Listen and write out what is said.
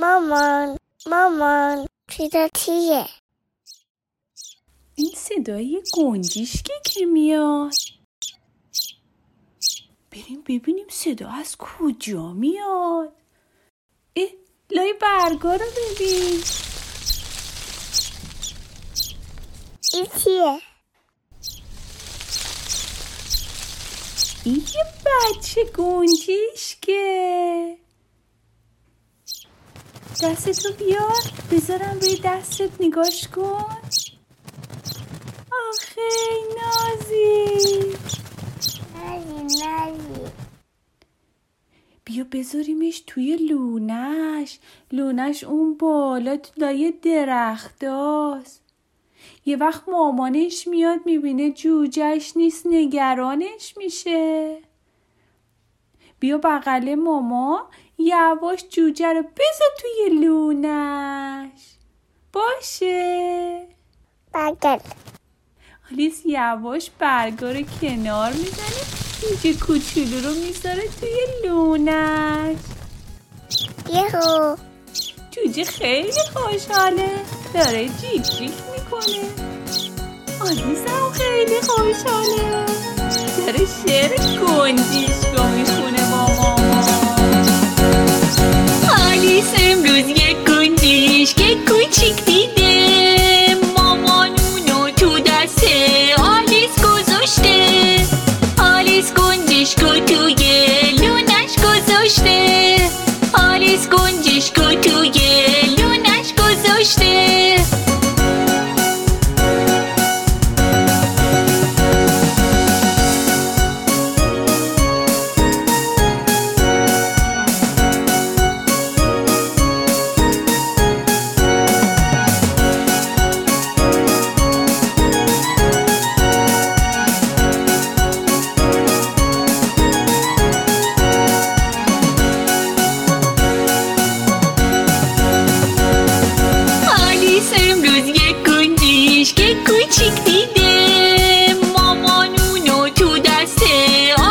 مامان مامان صدا چیه این صدای گنجیشکی که میاد. بریم ببینیم صدا از کجا میاد. اه لای برگا رو ببین. این چیه؟ این یه بچه گنجیشکه. دستتو بیار. بذارم روی دستت. نگاش کن. آخه نازی. نازی نازی. بیا بذاریمش توی لونش لونش اون بالا تو لای درختاست. یه وقت مامانش میاد می‌بینه جوجهش نیست نگرانش میشه. بیا بغل ماما یواش جوجه رو بذار توی لونش. باشه. بگل آلیس یواش برگا رو کنار می‌زنه جوجه کوچولو رو می‌ذاره توی لونش. یهو. جوجه خیلی خوشحاله داره جیک جیک می‌کنه. آلیس هم خیلی خوشحاله داره شعر گنجیش me.